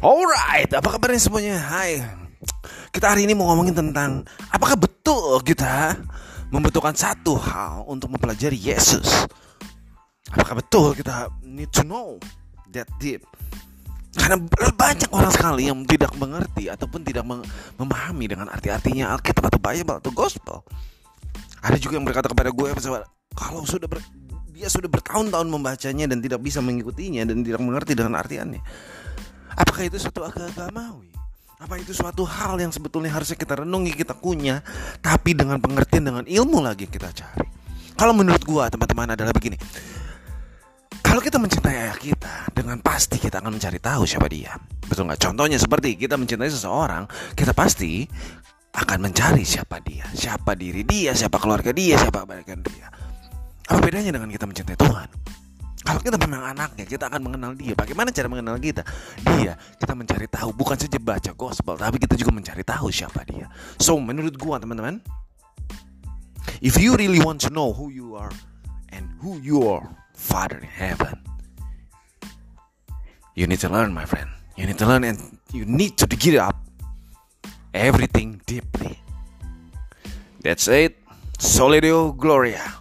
Alright, apa kabarnya semuanya? Hai. Kita hari ini mau ngomongin tentang apakah betul kita membutuhkan satu hal untuk mempelajari Yesus? Apakah betul kita need to know that deep? Karena banyak orang sekali yang tidak mengerti ataupun tidak memahami dengan arti-artinya Alkitab atau Bible atau Gospel. Ada juga yang berkata kepada gue kalau sudah ber, dia sudah bertahun-tahun membacanya dan tidak bisa mengikutinya dan tidak mengerti dengan artiannya. Apakah itu suatu agamawi? Apa itu suatu hal yang sebetulnya harusnya kita renungi, kita kunyah, tapi dengan pengertian, dengan ilmu lagi kita cari. Kalau menurut gua teman-teman adalah begini. Kalau kita mencintai ayah kita, dengan pasti kita akan mencari tahu siapa dia. Betul nggak? Contohnya seperti kita mencintai seseorang, kita pasti akan mencari siapa dia, siapa diri dia, siapa keluarga dia, siapa kebaikan dia. Apa bedanya dengan kita mencintai Tuhan? Kalau kita memang anaknya, kita akan mengenal dia. Bagaimana cara mengenal kita? Dia, kita mencari tahu, bukan saja baca gospel, tapi kita juga mencari tahu siapa dia. So, menurut gua teman-teman, if you really want to know who you are and who your Father in heaven, you need to learn, my friend. You need to learn and you need to dig it up everything deeply. That's it. Solidio Gloria.